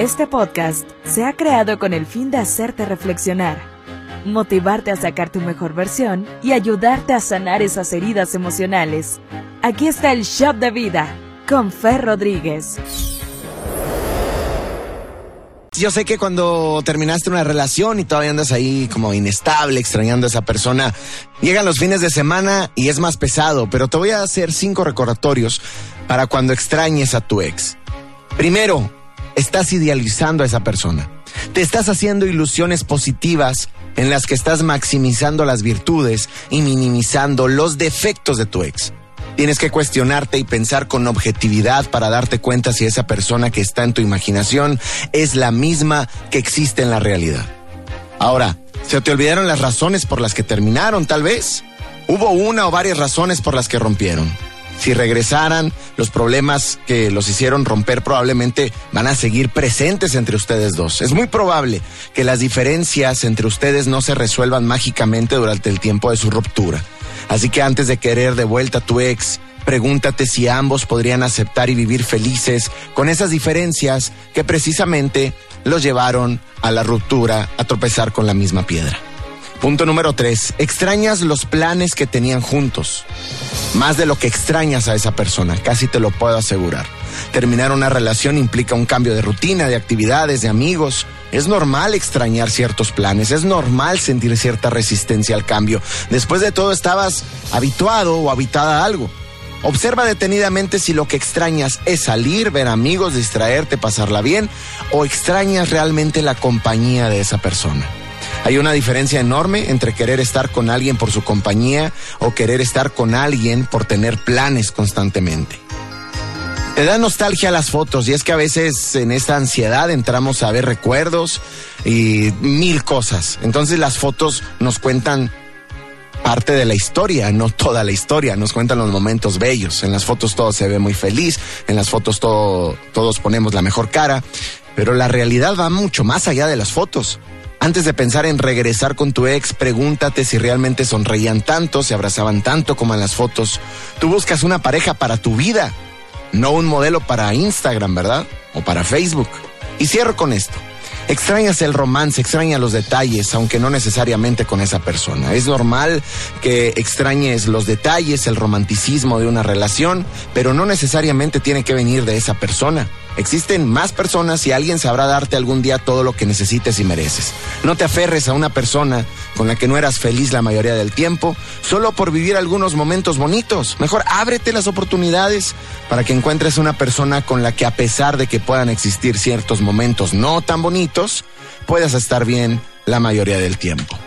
Este podcast se ha creado con el fin de hacerte reflexionar, motivarte a sacar tu mejor versión y ayudarte a sanar esas heridas emocionales. Aquí está el Shop de Vida con Fer Rodríguez. Yo sé que cuando terminaste una relación y todavía andas ahí como inestable, extrañando a esa persona, llegan los fines de semana y es más pesado, pero te voy a hacer cinco recordatorios para cuando extrañes a tu ex. Primero, estás idealizando a esa persona. Te estás haciendo ilusiones positivas en las que estás maximizando las virtudes y minimizando los defectos de tu ex. Tienes que cuestionarte y pensar con objetividad para darte cuenta si esa persona que está en tu imaginación es la misma que existe en la realidad. Ahora, ¿se te olvidaron las razones por las que terminaron tal vez? Hubo una o varias razones por las que rompieron si regresaran, los problemas que los hicieron romper probablemente van a seguir presentes entre ustedes dos. Es muy probable que las diferencias entre ustedes no se resuelvan mágicamente durante el tiempo de su ruptura. Así que antes de querer de vuelta a tu ex, pregúntate si ambos podrían aceptar y vivir felices con esas diferencias que precisamente los llevaron a la ruptura, a tropezar con la misma piedra. Punto número tres, extrañas los planes que tenían juntos. Más de lo que extrañas a esa persona, casi te lo puedo asegurar. Terminar una relación implica un cambio de rutina, de actividades, de amigos. Es normal extrañar ciertos planes, es normal sentir cierta resistencia al cambio. Después de todo estabas habituado o habitada a algo. Observa detenidamente si lo que extrañas es salir, ver amigos, distraerte, pasarla bien, o extrañas realmente la compañía de esa persona. Hay una diferencia enorme entre querer estar con alguien por su compañía o querer estar con alguien por tener planes constantemente. Te da nostalgia las fotos y es que a veces en esta ansiedad entramos a ver recuerdos y mil cosas. Entonces las fotos nos cuentan parte de la historia, no toda la historia, nos cuentan los momentos bellos. En las fotos todo se ve muy feliz, en las fotos todo, todos ponemos la mejor cara, pero la realidad va mucho más allá de las fotos. Antes de pensar en regresar con tu ex, pregúntate si realmente sonreían tanto, se abrazaban tanto como en las fotos. Tú buscas una pareja para tu vida, no un modelo para Instagram, ¿verdad? O para Facebook. Y cierro con esto. Extrañas el romance, extrañas los detalles, aunque no necesariamente con esa persona. Es normal que extrañes los detalles, el romanticismo de una relación, pero no necesariamente tiene que venir de esa persona. Existen más personas y alguien sabrá darte algún día todo lo que necesites y mereces. No te aferres a una persona con la que no eras feliz la mayoría del tiempo, solo por vivir algunos momentos bonitos. Mejor ábrete las oportunidades para que encuentres una persona con la que a pesar de que puedan existir ciertos momentos no tan bonitos, puedas estar bien la mayoría del tiempo.